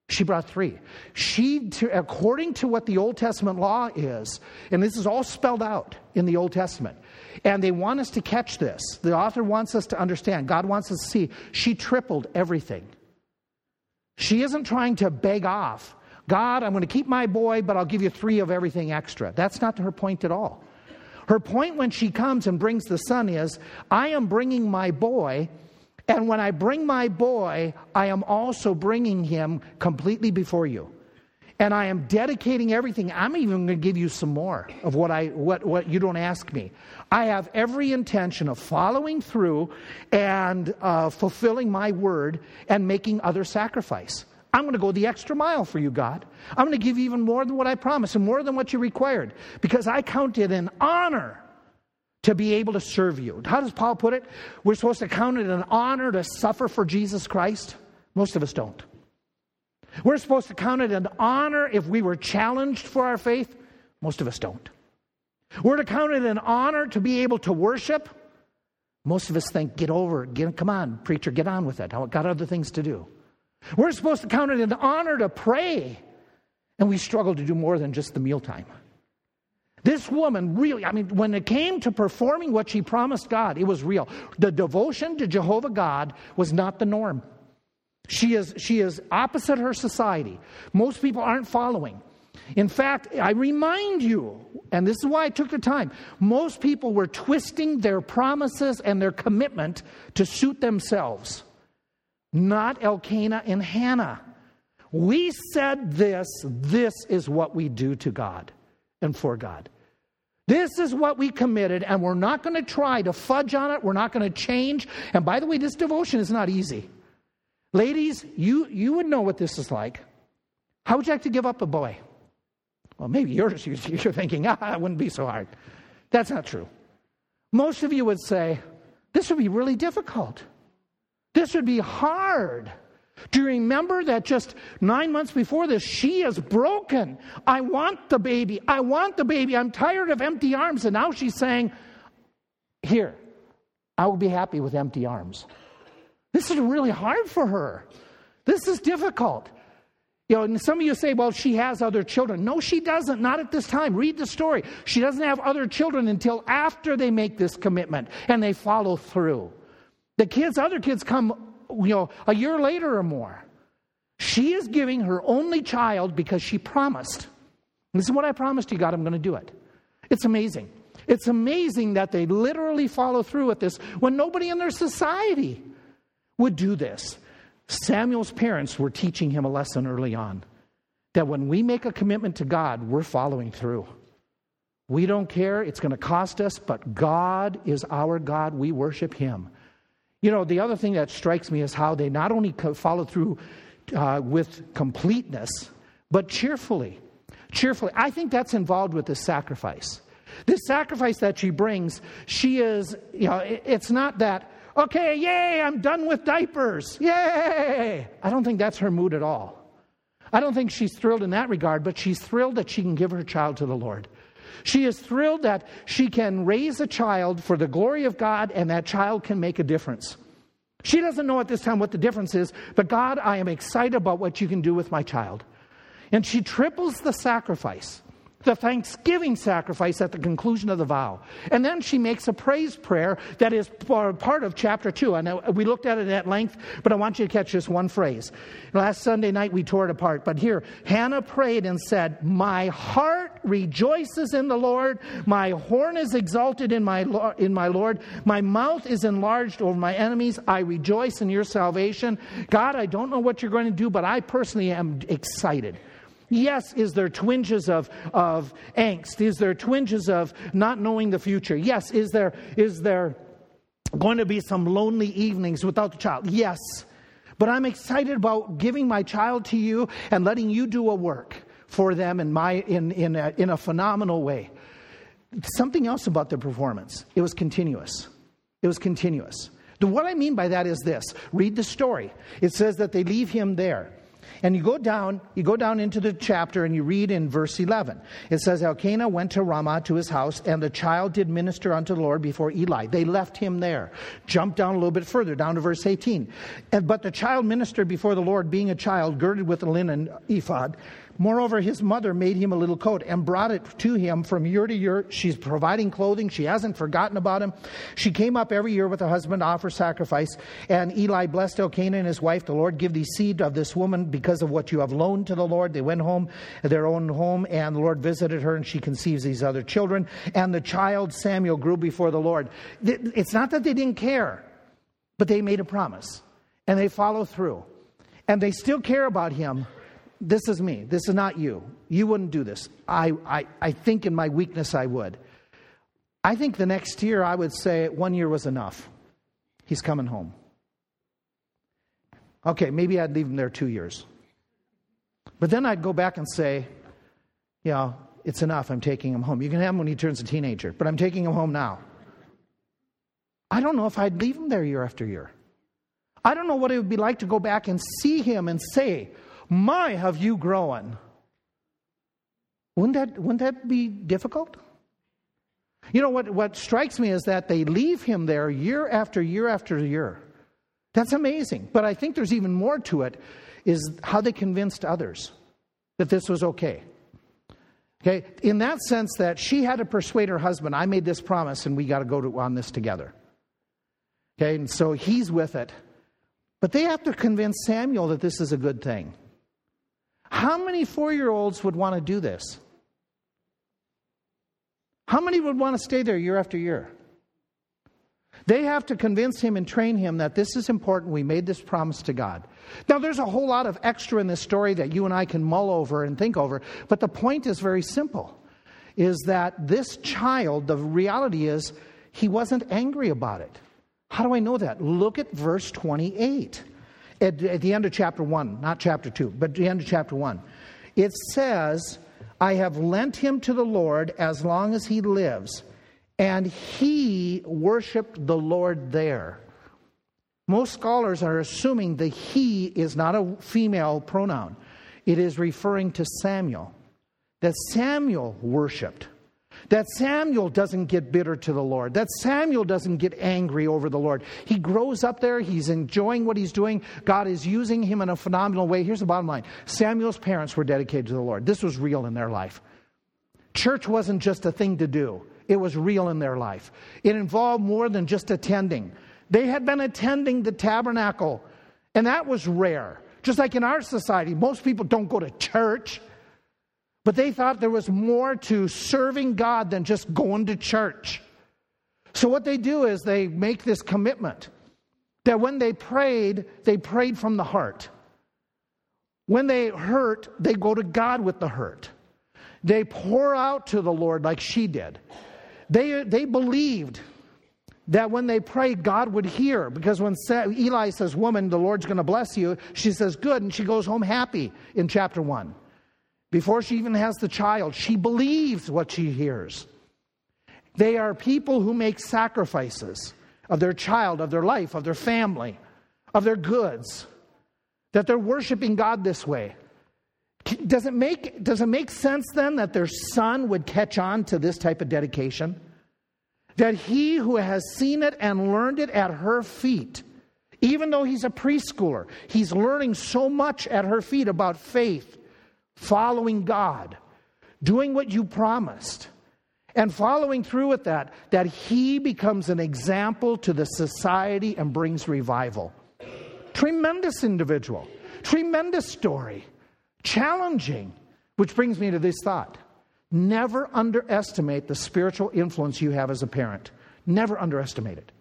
She brought three. She, according to what the Old Testament law is, and this is all spelled out in the Old Testament, and they want us to catch this. The author wants us to understand. God wants us to see. She tripled everything. She isn't trying to beg off. God, I'm going to keep my boy, but I'll give you three of everything extra. That's not her point at all. Her point when she comes and brings the son is, I am bringing my boy and when I bring my boy, I am also bringing him completely before you. And I am dedicating everything. I'm even going to give you some more of what, I, what, what you don't ask me. I have every intention of following through and uh, fulfilling my word and making other sacrifice. I'm going to go the extra mile for you, God. I'm going to give you even more than what I promised and more than what you required because I count it an honor to be able to serve you. How does Paul put it? We're supposed to count it an honor to suffer for Jesus Christ. Most of us don't. We're supposed to count it an honor if we were challenged for our faith. Most of us don't. We're to count it an honor to be able to worship. Most of us think, get over it. Get, come on, preacher, get on with it. I've got other things to do. We're supposed to count it an honor to pray. And we struggle to do more than just the mealtime. This woman really, I mean, when it came to performing what she promised God, it was real. The devotion to Jehovah God was not the norm. She is, she is opposite her society. Most people aren't following. In fact, I remind you, and this is why I took the time, most people were twisting their promises and their commitment to suit themselves, not Elkanah and Hannah. We said this, this is what we do to God and for God. This is what we committed, and we're not going to try to fudge on it. We're not going to change. And by the way, this devotion is not easy. Ladies, you, you would know what this is like. How would you like to give up a boy? Well, maybe you're, you're thinking, [laughs] ah, it wouldn't be so hard. That's not true. Most of you would say, this would be really difficult. This would be hard. Do you remember that just nine months before this, she is broken? I want the baby. I want the baby. I'm tired of empty arms. And now she's saying, Here, I will be happy with empty arms. This is really hard for her. This is difficult. You know, and some of you say, well, she has other children. No, she doesn't. Not at this time. Read the story. She doesn't have other children until after they make this commitment and they follow through. The kids, other kids come you know, a year later or more. She is giving her only child because she promised. This is what I promised you, God, I'm going to do it. It's amazing. It's amazing that they literally follow through with this when nobody in their society would do this. Samuel's parents were teaching him a lesson early on that when we make a commitment to God, we're following through. We don't care, it's going to cost us, but God is our God. We worship Him. You know, the other thing that strikes me is how they not only follow through uh, with completeness, but cheerfully. Cheerfully. I think that's involved with this sacrifice. This sacrifice that she brings, she is, you know, it's not that, okay, yay, I'm done with diapers, yay. I don't think that's her mood at all. I don't think she's thrilled in that regard, but she's thrilled that she can give her child to the Lord. She is thrilled that she can raise a child for the glory of God and that child can make a difference. She doesn't know at this time what the difference is, but God, I am excited about what you can do with my child. And she triples the sacrifice the thanksgiving sacrifice at the conclusion of the vow. And then she makes a praise prayer that is part of chapter 2. And we looked at it at length, but I want you to catch this one phrase. Last Sunday night we tore it apart, but here, Hannah prayed and said, My heart rejoices in the Lord, my horn is exalted in my, in my Lord, my mouth is enlarged over my enemies. I rejoice in your salvation. God, I don't know what you're going to do, but I personally am excited. Yes, is there twinges of, of angst? Is there twinges of not knowing the future? Yes, is there, is there going to be some lonely evenings without the child? Yes. But I'm excited about giving my child to you and letting you do a work for them in, my, in, in, a, in a phenomenal way. Something else about their performance it was continuous. It was continuous. What I mean by that is this read the story. It says that they leave him there. And you go down, you go down into the chapter and you read in verse 11. It says, Elkanah went to Ramah to his house, and the child did minister unto the Lord before Eli. They left him there. Jump down a little bit further, down to verse 18. But the child ministered before the Lord, being a child, girded with a linen ephod. Moreover, his mother made him a little coat and brought it to him from year to year. She's providing clothing. She hasn't forgotten about him. She came up every year with her husband to offer sacrifice. And Eli blessed Elkanah and his wife. The Lord give thee seed of this woman because of what you have loaned to the Lord. They went home, their own home, and the Lord visited her, and she conceives these other children. And the child Samuel grew before the Lord. It's not that they didn't care, but they made a promise, and they follow through. And they still care about him this is me. This is not you. You wouldn't do this. I, I, I think in my weakness I would. I think the next year I would say one year was enough. He's coming home. Okay, maybe I'd leave him there two years. But then I'd go back and say, you know, it's enough. I'm taking him home. You can have him when he turns a teenager, but I'm taking him home now. I don't know if I'd leave him there year after year. I don't know what it would be like to go back and see him and say, my, have you grown? Wouldn't that, wouldn't that be difficult? You know, what, what strikes me is that they leave him there year after year after year. That's amazing. But I think there's even more to it, is how they convinced others that this was okay. Okay, in that sense that she had to persuade her husband, I made this promise and we got to go on this together. Okay, and so he's with it. But they have to convince Samuel that this is a good thing. How many four year olds would want to do this? How many would want to stay there year after year? They have to convince him and train him that this is important. We made this promise to God. Now, there's a whole lot of extra in this story that you and I can mull over and think over, but the point is very simple is that this child, the reality is, he wasn't angry about it. How do I know that? Look at verse 28 at, at the end of chapter 1, not chapter 2, but the end of chapter 1. It says, I have lent him to the Lord as long as he lives, and he worshiped the Lord there. Most scholars are assuming the he is not a female pronoun, it is referring to Samuel. That Samuel worshiped. That Samuel doesn't get bitter to the Lord. That Samuel doesn't get angry over the Lord. He grows up there. He's enjoying what he's doing. God is using him in a phenomenal way. Here's the bottom line Samuel's parents were dedicated to the Lord. This was real in their life. Church wasn't just a thing to do, it was real in their life. It involved more than just attending. They had been attending the tabernacle, and that was rare. Just like in our society, most people don't go to church. But they thought there was more to serving God than just going to church. So what they do is they make this commitment that when they prayed, they prayed from the heart. When they hurt, they go to God with the hurt. They pour out to the Lord like she did. They, they believed that when they prayed, God would hear. Because when Eli says, Woman, the Lord's going to bless you, she says, Good. And she goes home happy in chapter 1. Before she even has the child, she believes what she hears. They are people who make sacrifices of their child, of their life, of their family, of their goods, that they're worshiping God this way. Does it make, does it make sense then that their son would catch on to this type of dedication? That he who has seen it and learned it at her feet Even though he's a preschooler, he's learning so much at her feet about faith, following God, doing what you promised, and following through with that, that he becomes an example to the society and brings revival. Tremendous individual, tremendous story, challenging, which brings me to this thought. Never underestimate the spiritual influence you have as a parent. Never underestimate it.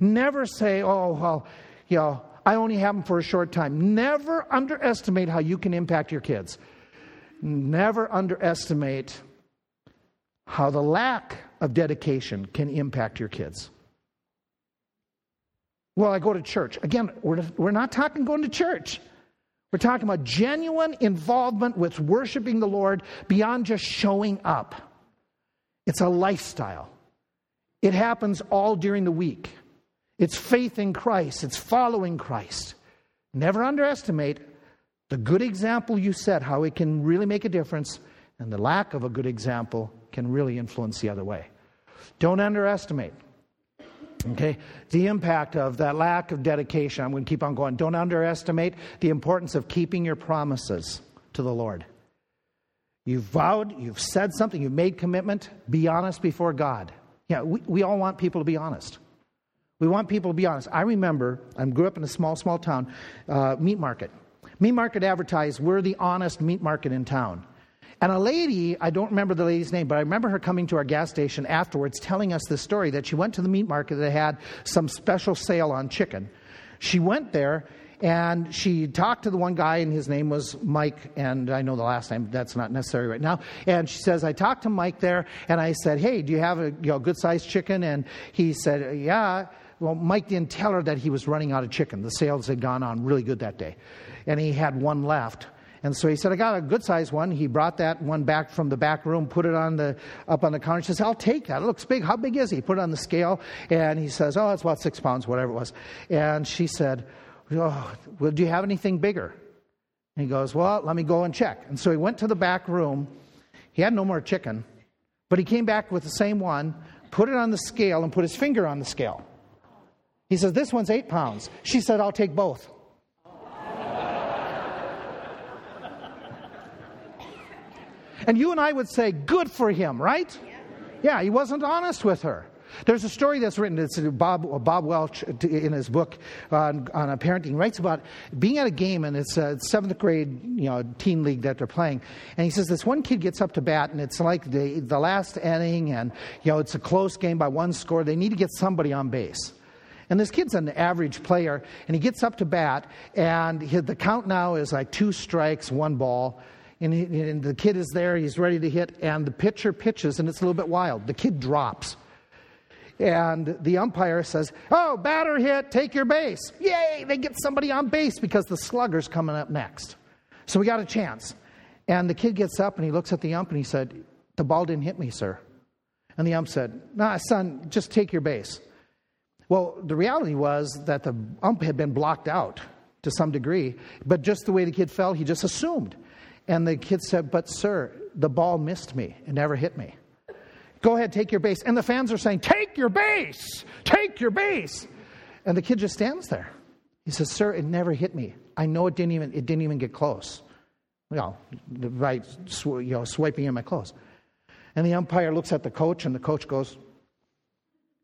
Never say, oh, well, you know, I only have them for a short time. Never underestimate how you can impact your kids. Never underestimate how the lack of dedication can impact your kids. Well, I go to church. Again, we're, we're not talking going to church. We're talking about genuine involvement with worshiping the Lord beyond just showing up. It's a lifestyle. It happens all during the week. It's faith in Christ, it's following Christ. Never underestimate the good example you set, how it can really make a difference, and the lack of a good example can really influence the other way. Don't underestimate. Okay, the impact of that lack of dedication. I'm going to keep on going. Don't underestimate the importance of keeping your promises to the Lord. You've vowed, you've said something, you've made commitment. Be honest before God. Yeah, we, we all want people to be honest. We want people to be honest. I remember, I grew up in a small, small town, uh, meat market. Meat market advertised, we're the honest meat market in town. And a lady, I don't remember the lady's name, but I remember her coming to our gas station afterwards telling us this story that she went to the meat market that had some special sale on chicken. She went there and she talked to the one guy, and his name was Mike, and I know the last name, that's not necessary right now. And she says, I talked to Mike there, and I said, Hey, do you have a you know, good sized chicken? And he said, Yeah. Well, Mike didn't tell her that he was running out of chicken. The sales had gone on really good that day. And he had one left. And so he said, I got a good sized one. He brought that one back from the back room, put it on the, up on the counter. He says, I'll take that. It looks big. How big is he? Put it on the scale. And he says, Oh, it's about six pounds, whatever it was. And she said, Oh, well, do you have anything bigger? And he goes, Well, let me go and check. And so he went to the back room. He had no more chicken, but he came back with the same one, put it on the scale, and put his finger on the scale. He says, This one's eight pounds. She said, I'll take both. And you and I would say, Good for him, right? Yeah, he wasn't honest with her. There's a story that's written, it's Bob, Bob Welch uh, in his book on, on parenting, writes about being at a game, and it's uh, a seventh grade you know, teen league that they're playing. And he says this one kid gets up to bat, and it's like the, the last inning, and you know, it's a close game by one score. They need to get somebody on base. And this kid's an average player, and he gets up to bat, and he, the count now is like two strikes, one ball. And, he, and, the kid is there, he's ready to hit, and the pitcher pitches, and it's a little bit wild. The kid drops. And the umpire says, Oh, batter hit, take your base. Yay, they get somebody on base because the slugger's coming up next. So we got a chance. And the kid gets up and he looks at the ump and he said, The ball didn't hit me, sir. And the ump said, Nah, son, just take your base. Well, the reality was that the ump had been blocked out to some degree, but just the way the kid fell, he just assumed. And the kid said, But, sir, the ball missed me. It never hit me. Go ahead, take your base. And the fans are saying, Take your base! Take your base! And the kid just stands there. He says, Sir, it never hit me. I know it didn't even, it didn't even get close. You know, by you know, swiping in my clothes. And the umpire looks at the coach, and the coach goes,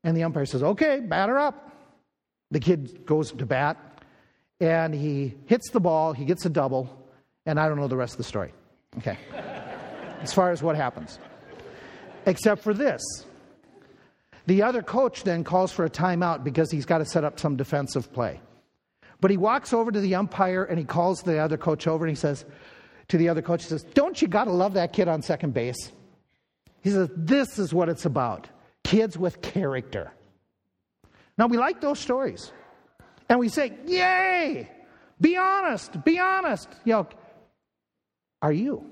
and the umpire says, Okay, batter up. The kid goes to bat and he hits the ball, he gets a double, and I don't know the rest of the story. Okay. as far as what happens. Except for this. The other coach then calls for a timeout because he's got to set up some defensive play. But he walks over to the umpire and he calls the other coach over and he says to the other coach, he says, Don't you got to love that kid on second base? He says, This is what it's about kids with character. Now, we like those stories. And we say, Yay! Be honest, be honest. You know, are you?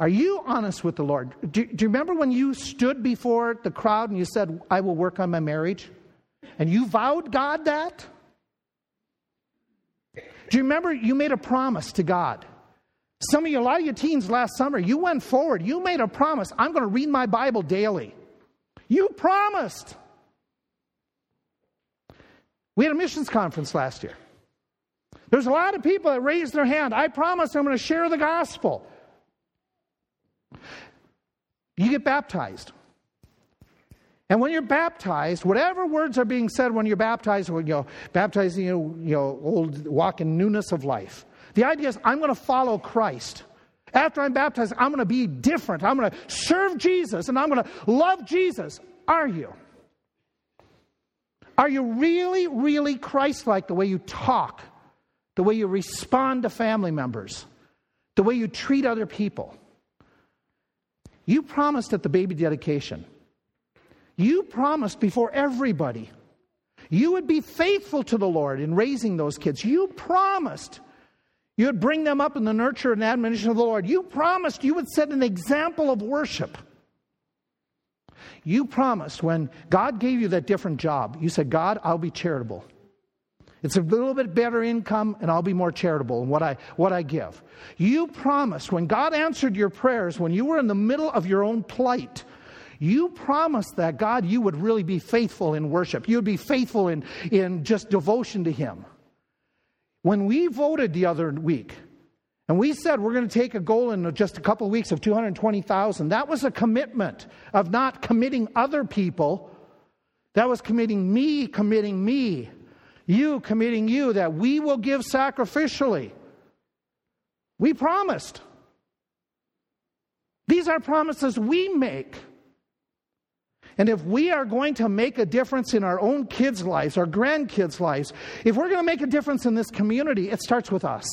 Are you honest with the Lord? Do, do, you remember when you stood before the crowd and you said, I will work on my marriage? And you vowed God that? Do you remember you made a promise to God? Some of you, a lot of your teens last summer, you went forward. You made a promise. I'm going to read my Bible daily. You promised. We had a missions conference last year. There's a lot of people that raise their hand. I promise I'm going to share the gospel. You get baptized. And when you're baptized, whatever words are being said when you're baptized, when you know, baptizing you, you know, old walk in newness of life. The idea is I'm going to follow Christ. After I'm baptized, I'm going to be different. I'm going to serve Jesus and I'm going to love Jesus. Are you? Are you really, really Christ like the way you talk, the way you respond to family members, the way you treat other people? You promised at the baby dedication, you promised before everybody, you would be faithful to the Lord in raising those kids. You promised you would bring them up in the nurture and admonition of the Lord. You promised you would set an example of worship. You promised when God gave you that different job, you said, God, I'll be charitable. It's a little bit better income, and I'll be more charitable in what I, what I give. You promised when God answered your prayers, when you were in the middle of your own plight, you promised that God, you would really be faithful in worship. You would be faithful in, in just devotion to Him. When we voted the other week, and we said we're going to take a goal in just a couple of weeks of 220,000, that was a commitment of not committing other people. That was committing me, committing me, you committing you, that we will give sacrificially. We promised. These are promises we make. And if we are going to make a difference in our own kids' lives, our grandkids' lives, if we're going to make a difference in this community, it starts with us.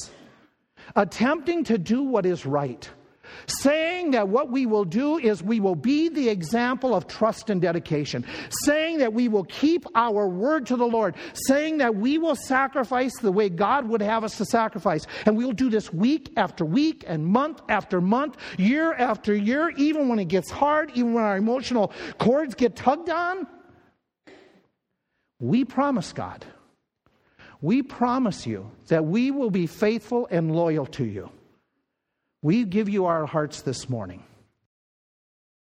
Attempting to do what is right saying that what we will do is we will be the example of trust and dedication, saying that we will keep our word to the Lord, saying that we will sacrifice the way God would have us to sacrifice. And we'll do this week after week and month after month, year after year, even when it gets hard, even when our emotional cords get tugged on. We promise God. We promise you that we will be faithful and loyal to you. We give you our hearts this morning.